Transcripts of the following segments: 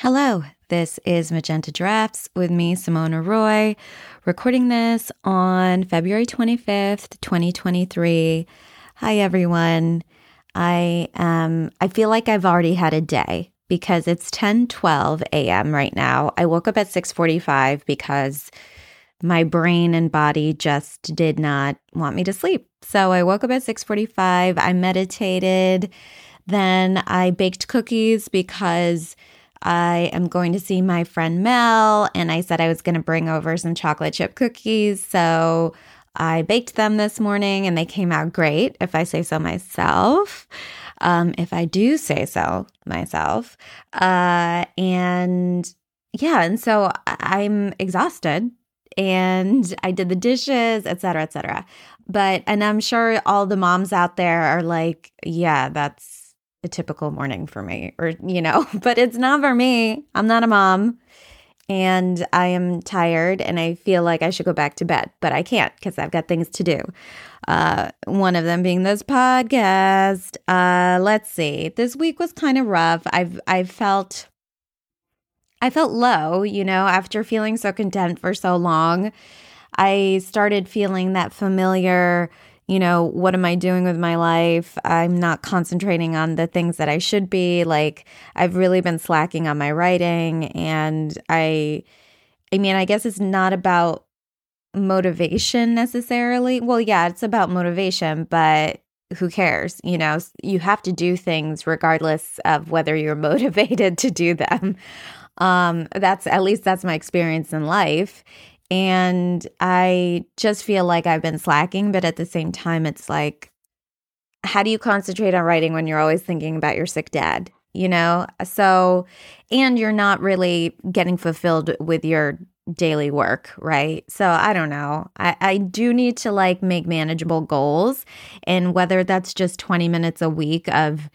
Hello, this is Magenta Drafts with me, Simona Roy, recording this on February 25th, 2023. Hi, everyone. I um I feel like I've already had a day because it's 10 12 a.m. right now. I woke up at 6:45 because my brain and body just did not want me to sleep. So I woke up at 6:45. I meditated, then I baked cookies because I am going to see my friend Mel, and I said I was going to bring over some chocolate chip cookies. So I baked them this morning and they came out great, if I say so myself. Um, if I do say so myself. Uh, and yeah, and so I'm exhausted and I did the dishes, etc., etc. But, and I'm sure all the moms out there are like, yeah, that's a typical morning for me, or, you know, but it's not for me. I'm not a mom and I am tired and I feel like I should go back to bed, but I can't because I've got things to do. Uh, one of them being this podcast. Uh, let's see. This week was kind of rough. I've I felt I felt low, you know, after feeling so content for so long. I started feeling that familiar you know, what am I doing with my life? I'm not concentrating on the things that I should be. Like, I've really been slacking on my writing. And I, I mean, I guess it's not about motivation necessarily. Well, yeah, it's about motivation, but who cares? You know, you have to do things regardless of whether you're motivated to do them. Um, that's at least that's my experience in life. And I just feel like I've been slacking, but at the same time, it's like, how do you concentrate on writing when you're always thinking about your sick dad? You know? So, and you're not really getting fulfilled with your daily work, right? So I don't know. I, I do need to like make manageable goals. And whether that's just 20 minutes a week of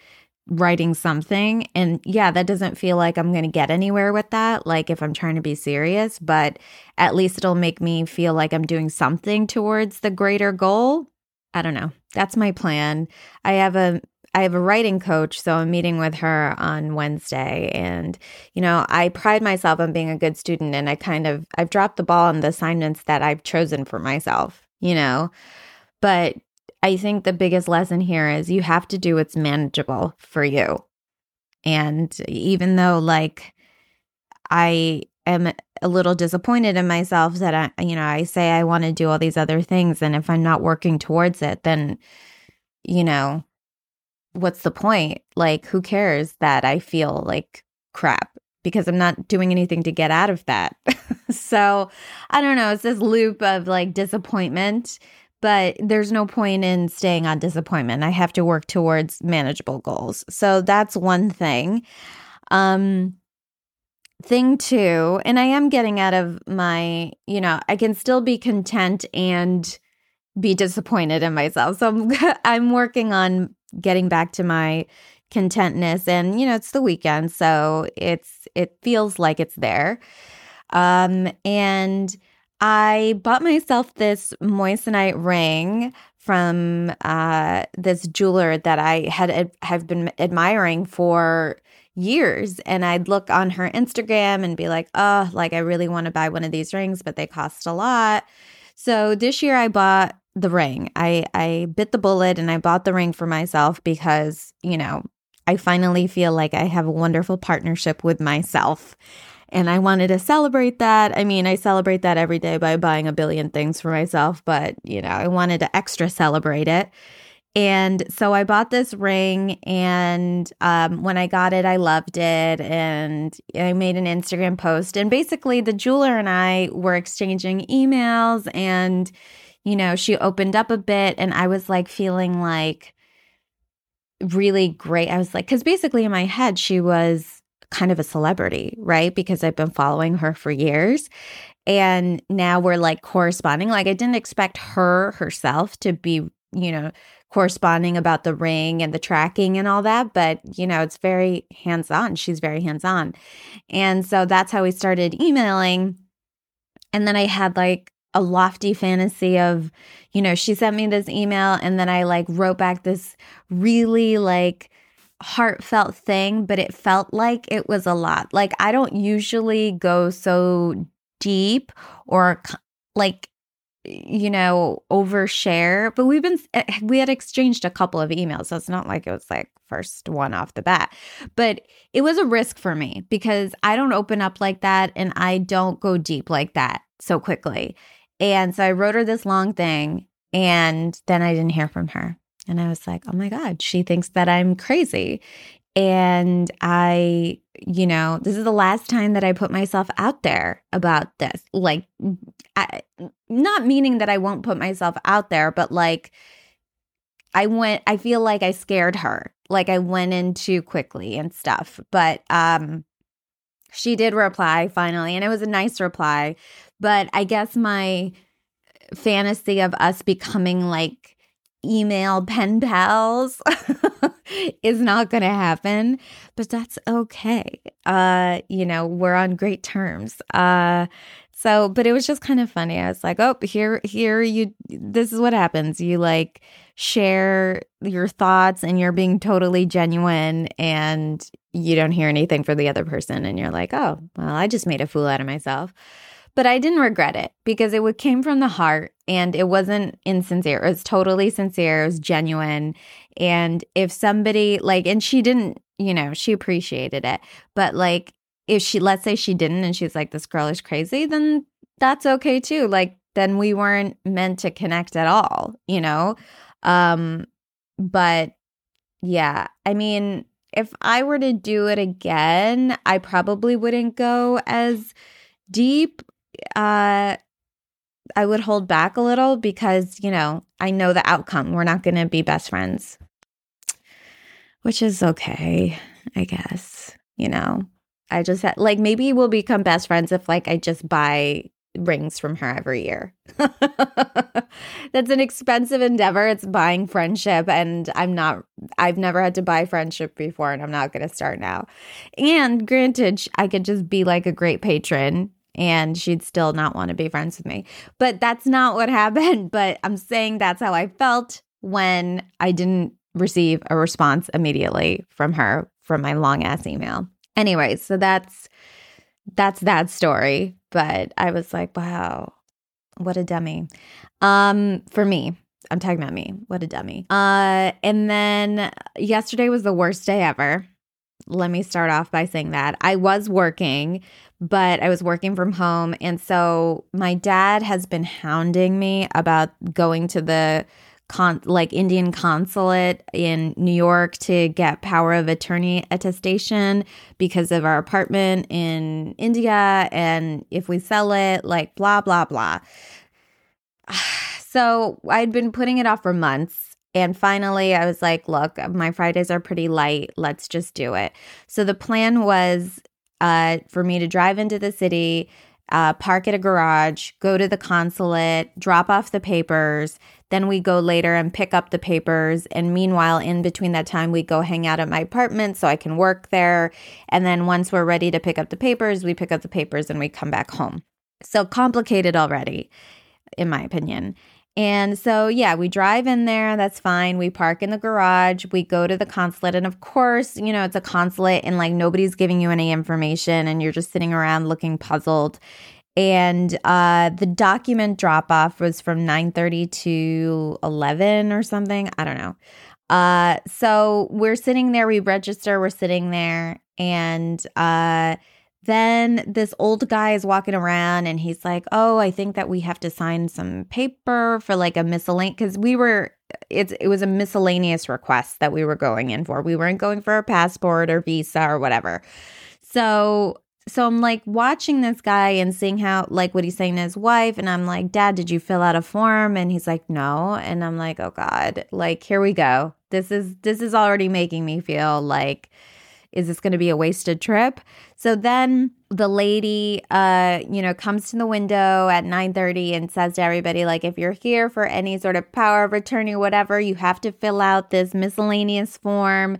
writing something. And yeah, that doesn't feel like I'm going to get anywhere with that, like if I'm trying to be serious, but at least it'll make me feel like I'm doing something towards the greater goal. I don't know. That's my plan. I have a I have a writing coach, so I'm meeting with her on Wednesday. And, you know, I pride myself on being a good student and I kind of I've dropped the ball on the assignments that I've chosen for myself, you know. But I think the biggest lesson here is you have to do what's manageable for you. And even though, like, I am a little disappointed in myself that I, you know, I say I want to do all these other things. And if I'm not working towards it, then, you know, what's the point? Like, who cares that I feel like crap? Because I'm not doing anything to get out of that. so I don't know. It's this loop of like disappointment but there's no point in staying on disappointment. I have to work towards manageable goals. So that's one thing. Um thing two, and I am getting out of my, you know, I can still be content and be disappointed in myself. So I'm I'm working on getting back to my contentness and you know, it's the weekend, so it's it feels like it's there. Um and I bought myself this moissanite ring from uh, this jeweler that I had have been admiring for years, and I'd look on her Instagram and be like, "Oh, like I really want to buy one of these rings, but they cost a lot." So this year I bought the ring. I I bit the bullet and I bought the ring for myself because you know I finally feel like I have a wonderful partnership with myself. And I wanted to celebrate that. I mean, I celebrate that every day by buying a billion things for myself, but you know, I wanted to extra celebrate it. And so I bought this ring, and um, when I got it, I loved it. And I made an Instagram post. And basically, the jeweler and I were exchanging emails, and, you know, she opened up a bit, and I was like feeling like really great. I was like, because basically in my head, she was kind of a celebrity, right? Because I've been following her for years. And now we're like corresponding. Like, I didn't expect her herself to be, you know, corresponding about the ring and the tracking and all that. But, you know, it's very hands on. She's very hands on. And so that's how we started emailing. And then I had like a lofty fantasy of, you know, she sent me this email and then I like wrote back this really like, heartfelt thing, but it felt like it was a lot. Like I don't usually go so deep or like you know overshare but we've been eh, we had exchanged a couple of emails so it's not like it was like first one off the bat. But it was a risk for me because i don't open up like that and i don't go deep like that so quickly. And so i wrote her this long thing and then i didn't hear from her and I was like, oh my God, she thinks that I'm crazy. And I, you know, this is the last time that I put myself out there about this. Like, I, not meaning that I won't put myself out there, but like, I went, I feel like I scared her. Like, I went in too quickly and stuff. But, um, she did reply finally, and it was a nice reply. But I guess my fantasy of us becoming like email pen pals is not going to happen, but that's okay. Uh, you know, we're on great terms. Uh, so, but it was just kind of funny. I was like, oh, here, here, you, this is what happens. You like share your thoughts and you're being totally genuine and you don't hear anything for the other person. And you're like, oh, well, I just made a fool out of myself. But I didn't regret it because it came from the heart and it wasn't insincere. It was totally sincere. It was genuine. And if somebody like, and she didn't, you know, she appreciated it. But like, if she, let's say she didn't and she's like, this girl is crazy, then that's okay too. Like, then we weren't meant to connect at all, you know? Um, but yeah, I mean, if I were to do it again, I probably wouldn't go as deep uh I would hold back a little because, you know, I know the outcome. We're not going to be best friends. Which is okay, I guess. You know. I just had, like maybe we'll become best friends if like I just buy rings from her every year. That's an expensive endeavor. It's buying friendship and I'm not I've never had to buy friendship before and I'm not going to start now. And granted, I could just be like a great patron and she'd still not want to be friends with me. But that's not what happened. But I'm saying that's how I felt when I didn't receive a response immediately from her from my long ass email. Anyway, so that's that's that story. But I was like, wow, what a dummy. Um, for me. I'm talking about me. What a dummy. Uh, and then yesterday was the worst day ever. Let me start off by saying that I was working, but I was working from home. And so my dad has been hounding me about going to the con like Indian consulate in New York to get power of attorney attestation because of our apartment in India and if we sell it like blah blah blah. So I'd been putting it off for months and finally I was like, look, my Fridays are pretty light. Let's just do it. So the plan was uh, for me to drive into the city, uh, park at a garage, go to the consulate, drop off the papers. Then we go later and pick up the papers. And meanwhile, in between that time, we go hang out at my apartment so I can work there. And then once we're ready to pick up the papers, we pick up the papers and we come back home. So complicated already, in my opinion. And so, yeah, we drive in there. That's fine. We park in the garage. We go to the consulate. And of course, you know, it's a consulate and like nobody's giving you any information and you're just sitting around looking puzzled. And uh, the document drop off was from 9 30 to 11 or something. I don't know. Uh, so we're sitting there, we register, we're sitting there, and uh, then this old guy is walking around and he's like, "Oh, I think that we have to sign some paper for like a miscellaneous cuz we were it's it was a miscellaneous request that we were going in for. We weren't going for a passport or visa or whatever." So so I'm like watching this guy and seeing how like what he's saying to his wife and I'm like, "Dad, did you fill out a form?" and he's like, "No." And I'm like, "Oh god, like here we go. This is this is already making me feel like is this going to be a wasted trip? So then the lady uh you know comes to the window at 9:30 and says to everybody like if you're here for any sort of power of attorney whatever you have to fill out this miscellaneous form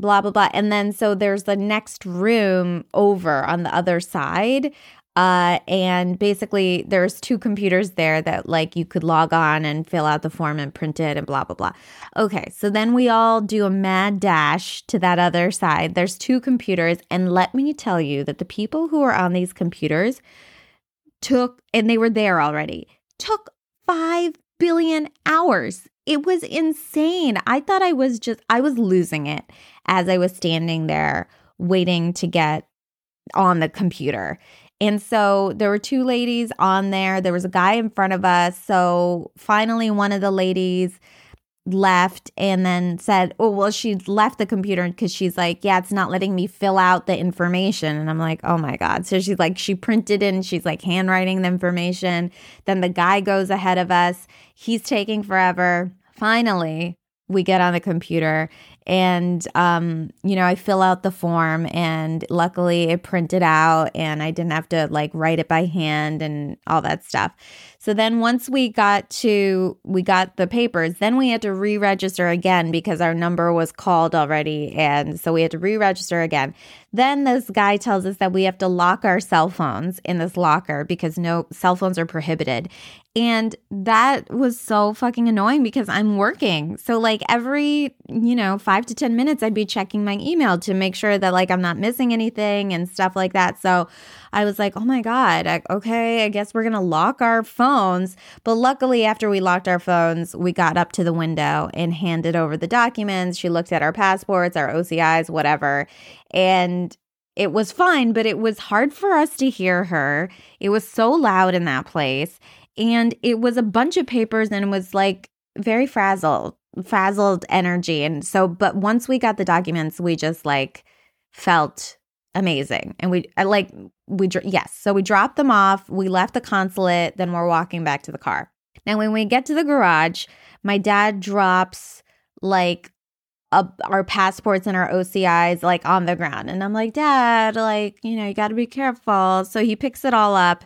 blah blah blah and then so there's the next room over on the other side Uh, and basically, there's two computers there that like you could log on and fill out the form and print it and blah blah blah. Okay, so then we all do a mad dash to that other side. There's two computers, and let me tell you that the people who are on these computers took, and they were there already, took five billion hours. It was insane. I thought I was just, I was losing it as I was standing there waiting to get on the computer. And so there were two ladies on there. There was a guy in front of us. So finally, one of the ladies left and then said, Oh, well, she left the computer because she's like, Yeah, it's not letting me fill out the information. And I'm like, Oh my God. So she's like, She printed in, she's like handwriting the information. Then the guy goes ahead of us. He's taking forever. Finally, we get on the computer and um, you know i fill out the form and luckily it printed out and i didn't have to like write it by hand and all that stuff so then once we got to we got the papers then we had to re-register again because our number was called already and so we had to re-register again then this guy tells us that we have to lock our cell phones in this locker because no cell phones are prohibited and that was so fucking annoying because I'm working. So, like, every, you know, five to 10 minutes, I'd be checking my email to make sure that, like, I'm not missing anything and stuff like that. So, I was like, oh my God, I, okay, I guess we're going to lock our phones. But luckily, after we locked our phones, we got up to the window and handed over the documents. She looked at our passports, our OCIs, whatever. And it was fine, but it was hard for us to hear her. It was so loud in that place. And it was a bunch of papers and it was like very frazzled, frazzled energy. And so, but once we got the documents, we just like felt amazing. And we like, we, yes. So we dropped them off. We left the consulate. Then we're walking back to the car. Now, when we get to the garage, my dad drops like uh, our passports and our OCIs like on the ground. And I'm like, Dad, like, you know, you got to be careful. So he picks it all up.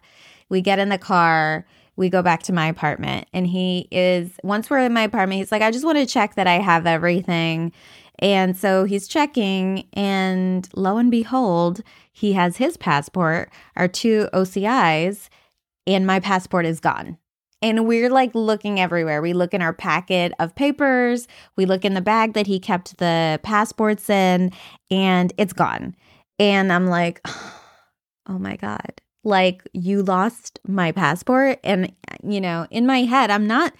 We get in the car we go back to my apartment and he is once we're in my apartment he's like i just want to check that i have everything and so he's checking and lo and behold he has his passport our two ocis and my passport is gone and we're like looking everywhere. We look in our packet of papers, we look in the bag that he kept the passports in, and it's gone. And I'm like, oh my God like you lost my passport and you know in my head i'm not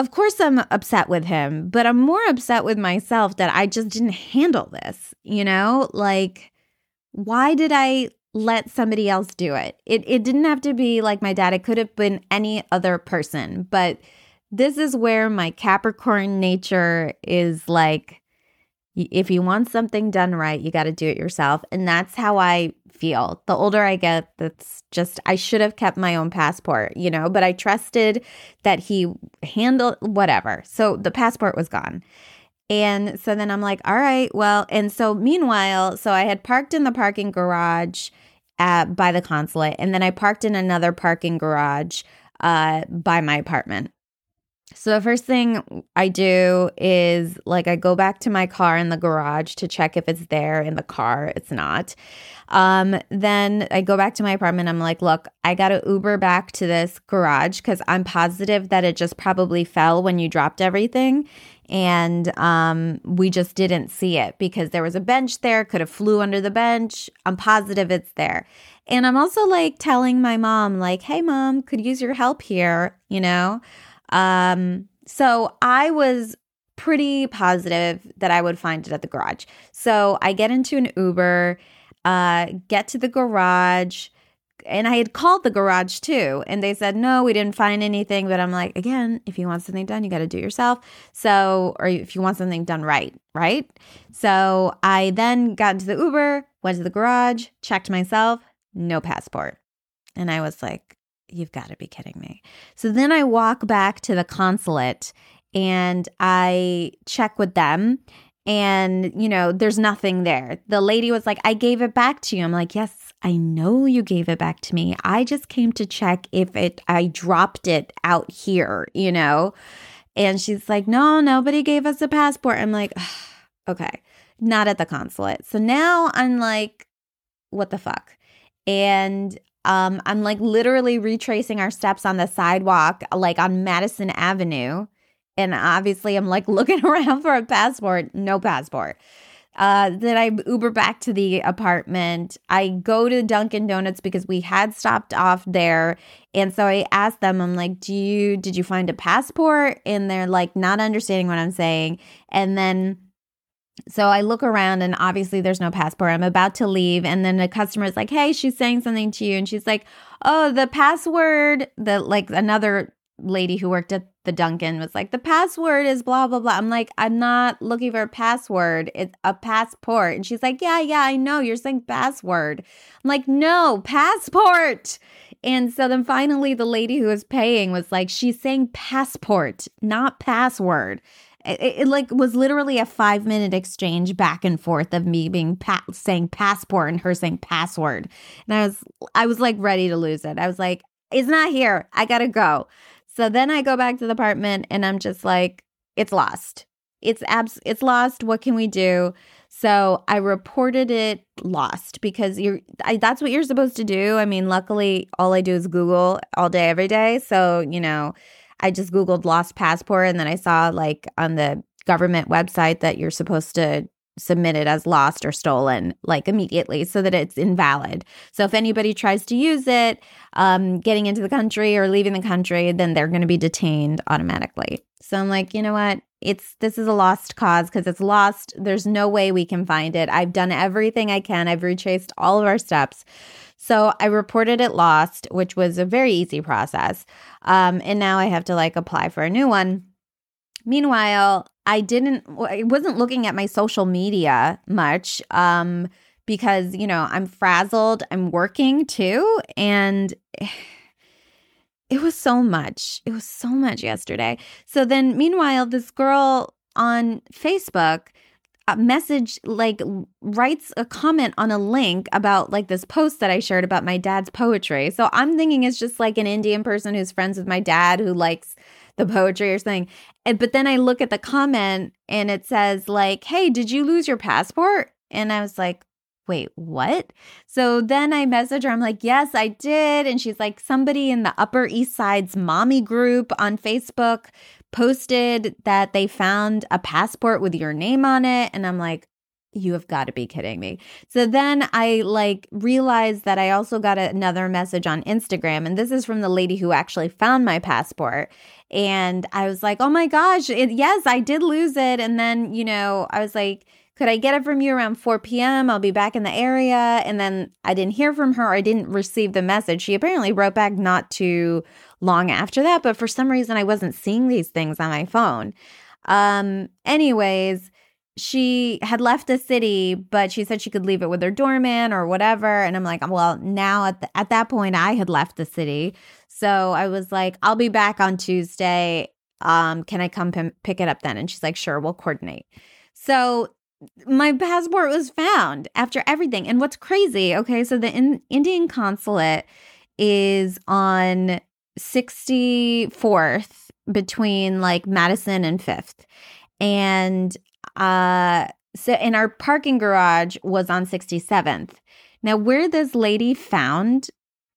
of course i'm upset with him but i'm more upset with myself that i just didn't handle this you know? Like why did i let somebody else do it? It it didn't have to be like my dad it could have been any other person but this is where my capricorn nature is like if you want something done right you got to do it yourself and that's how i feel. The older I get, that's just, I should have kept my own passport, you know, but I trusted that he handled whatever. So the passport was gone. And so then I'm like, all right, well, and so meanwhile, so I had parked in the parking garage at, by the consulate, and then I parked in another parking garage uh, by my apartment. So the first thing I do is like I go back to my car in the garage to check if it's there in the car. It's not. Um, then I go back to my apartment. I'm like, look, I got to Uber back to this garage because I'm positive that it just probably fell when you dropped everything. And um, we just didn't see it because there was a bench there, could have flew under the bench. I'm positive it's there. And I'm also like telling my mom, like, hey, mom, could use your help here, you know? Um, so I was pretty positive that I would find it at the garage. So I get into an Uber uh, get to the garage. And I had called the garage too, and they said, no, we didn't find anything. But I'm like, again, if you want something done, you got to do it yourself. So, or if you want something done right, right? So I then got into the Uber, went to the garage, checked myself, no passport. And I was like, you've got to be kidding me. So then I walk back to the consulate and I check with them and you know there's nothing there. The lady was like i gave it back to you. I'm like yes i know you gave it back to me. I just came to check if it i dropped it out here you know? And she's like no nobody gave us a passport. I'm like okay not at the consulate. So now i'm like what the fuck? And Um, I'm like literally retracing our steps on the sidewalk, like on Madison Avenue. And obviously, I'm like looking around for a passport, no passport. Uh, then I Uber back to the apartment. I go to Dunkin' Donuts because we had stopped off there. And so I asked them, I'm like, do you, did you find a passport? And they're like, not understanding what I'm saying. And then, so I look around and obviously there's no passport. I'm about to leave. And then the customer is like, hey, she's saying something to you. And she's like, oh, the password, the like another lady who worked at the Dunkin' was like, the password is blah, blah, blah. I'm like, I'm not looking for a password. It's a passport. And she's like, yeah, yeah, I know. You're saying password. I'm like, no, passport. And so then finally, the lady who was paying was like, she's saying passport, not password. It, it, like was literally a five minute exchange back and forth of me being pa- saying passport and her saying password, and I was I was like ready to lose it. I was like, it's not here. I gotta go. So then I go back to the apartment and I'm just like, it's lost. It's abs it's lost. What can we do? So I reported it lost because you're I, that's what you're supposed to do. I mean, luckily all I do is Google all day every day. So, you know, I just googled lost passport and then I saw like on the government website that you're supposed to submit it as lost or stolen like immediately so that it's invalid. So if anybody tries to use it, um, getting into the country or leaving the country, then they're going to be detained automatically. So I'm like, you know what? It's this is a lost cause because it's lost. There's no way we can find it. I've done everything I can. I've retraced all of our steps. So I reported it lost, which was a very easy process. Um, and now I have to like apply for a new one. Meanwhile, I didn't, I wasn't looking at my social media much um, because, you know, I'm frazzled. I'm working too. And it was so much. It was so much yesterday. So then, meanwhile, this girl on Facebook, a message like writes a comment on a link about like this post that I shared about my dad's poetry. So I'm thinking it's just like an Indian person who's friends with my dad who likes the poetry or something. And, but then I look at the comment and it says like, "Hey, did you lose your passport?" And I was like, "Wait, what?" So then I message her. I'm like, "Yes, I did." And she's like, "Somebody in the Upper East Side's mommy group on Facebook posted that they found a passport with your name on it." And I'm like, you have got to be kidding me. So then I like realized that I also got another message on Instagram and this is from the lady who actually found my passport and I was like, "Oh my gosh, it, yes, I did lose it." And then, you know, I was like, "Could I get it from you around 4 p.m.? I'll be back in the area." And then I didn't hear from her. I didn't receive the message. She apparently wrote back not too long after that, but for some reason I wasn't seeing these things on my phone. Um anyways, she had left the city, but she said she could leave it with her doorman or whatever. And I'm like, well, now at the, at that point, I had left the city, so I was like, I'll be back on Tuesday. Um, can I come p- pick it up then? And she's like, sure, we'll coordinate. So my passport was found after everything. And what's crazy? Okay, so the in- Indian consulate is on 64th between like Madison and 5th. And uh so in our parking garage was on 67th. Now where this lady found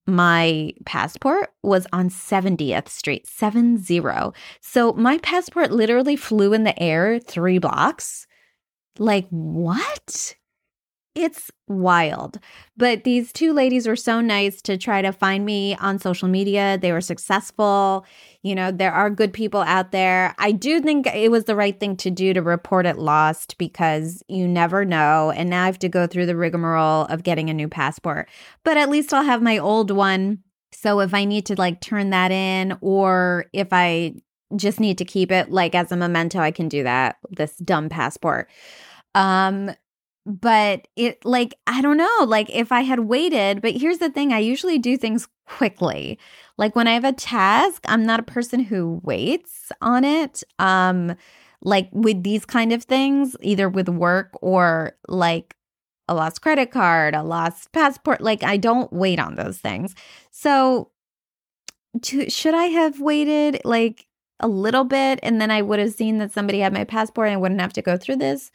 my passport was on 70th Street, 70. So my passport literally flew in the air 3 blocks. Like what? It's wild. But these two ladies were so nice to try to find me on social media. They were successful. You know, there are good people out there. I do think it was the right thing to do to report it lost because you never know. And now I have to go through the rigmarole of getting a new passport. But at least I'll have my old one. So if I need to like turn that in or if I just need to keep it like as a memento, I can do that. This dumb passport. Um, but it like i don't know like if i had waited but here's the thing i usually do things quickly like when i have a task i'm not a person who waits on it um like with these kind of things either with work or like a lost credit card a lost passport like i don't wait on those things so to, should i have waited like a little bit and then i would have seen that somebody had my passport and i wouldn't have to go through this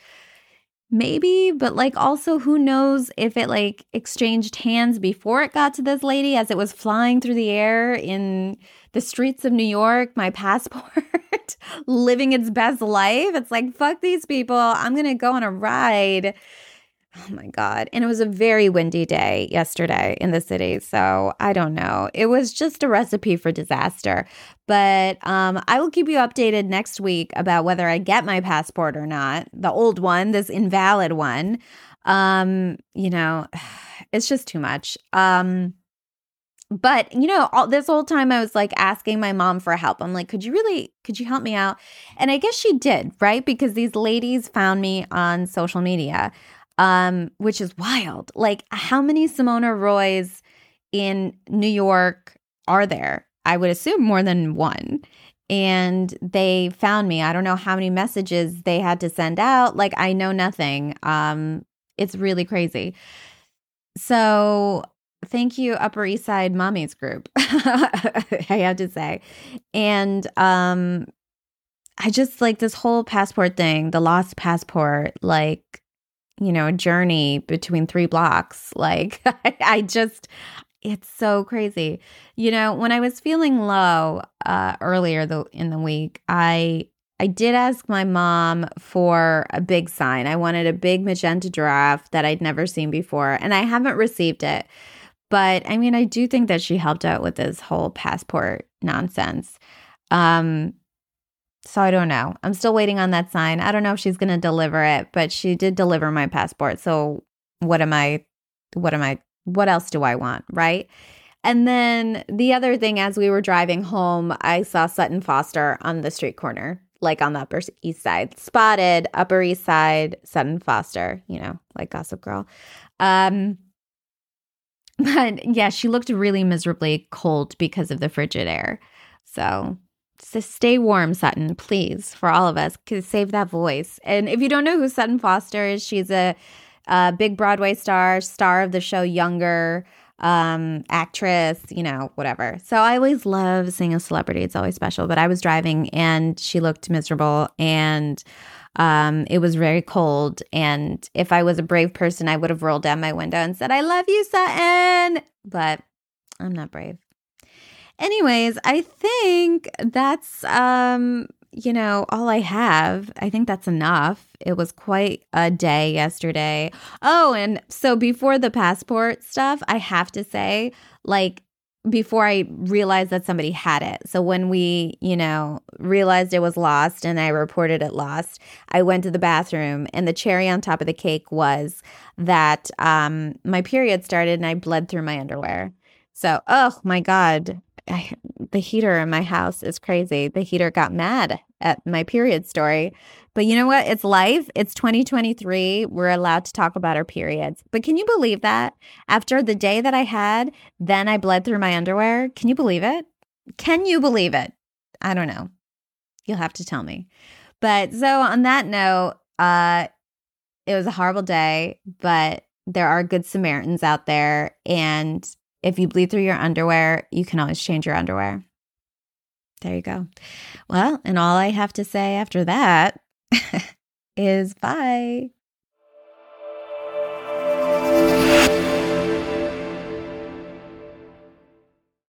maybe, but like also who knows if it like exchanged hands before it got to this lady as it was flying through the air in the streets of New York, my passport, living its best life. It's like, fuck these people. I'm going to go on a ride. Oh my God. And it was a very windy day yesterday in the city. So I don't know. It was just a recipe for disaster. But um, I will keep you updated next week about whether I get my passport or not. The old one, this invalid one. Um, you know, it's just too much. Um, but you know all this whole time i was like asking my mom for help i'm like could you really could you help me out and i guess she did right because these ladies found me on social media um which is wild. Like how many simona roys in new york are there? I would assume more than one. And they found me. I don't know how many messages they had to send out. Like i know nothing. Um it's really crazy. So thank you upper east side mommies group i have to say. And um i just like this whole passport thing the lost passport like you know journey between three blocks like I, I just it's so crazy you know when i was feeling low uh earlier the in the week i I did ask my mom for a big sign. I wanted a big magenta giraffe that I'd never seen before, and I haven't received it. But I mean, I do think that she helped out with this whole passport nonsense. Um, so I don't know. I'm still waiting on that sign. I don't know if she's going to deliver it, but she did deliver my passport. So what am I, what am I, what else do I want? Right. And then the other thing, as we were driving home, I saw Sutton Foster on the street corner, like on the Upper East Side, spotted Upper East Side, Sutton Foster, you know, like Gossip Girl. Um, but yeah, she looked really miserably cold because of the frigid air. So, so stay warm, Sutton, please, for all of us. Cause Save that voice. And if you don't know who Sutton Foster is, she's a, a big Broadway star, star of the show Younger, um, actress, you know, whatever. So I always love seeing a celebrity. It's always special. But I was driving and she looked miserable and um, it was very cold. And if I was a brave person, I would have rolled down my window and said, I love you, Sutton. But I'm not brave. Anyways, I think that's um, you know, all I have. I think that's enough. It was quite a day yesterday. Oh, and so before the passport stuff, I have to say, like, before I realized that somebody had it. So when we, you know, realized it was lost and I reported it lost, I went to the bathroom and the cherry on top of the cake was that um my period started and I bled through my underwear. So, oh my god, I, the heater in my house is crazy. The heater got mad at my period story. But you know what? It's life. It's 2023. We're allowed to talk about our periods. But can you believe that? After the day that I had, then I bled through my underwear. Can you believe it? Can you believe it? I don't know. You'll have to tell me. But so on that note, uh it was a horrible day, but there are good Samaritans out there and if you bleed through your underwear, you can always change your underwear. There you go. Well, and all I have to say after that is bye.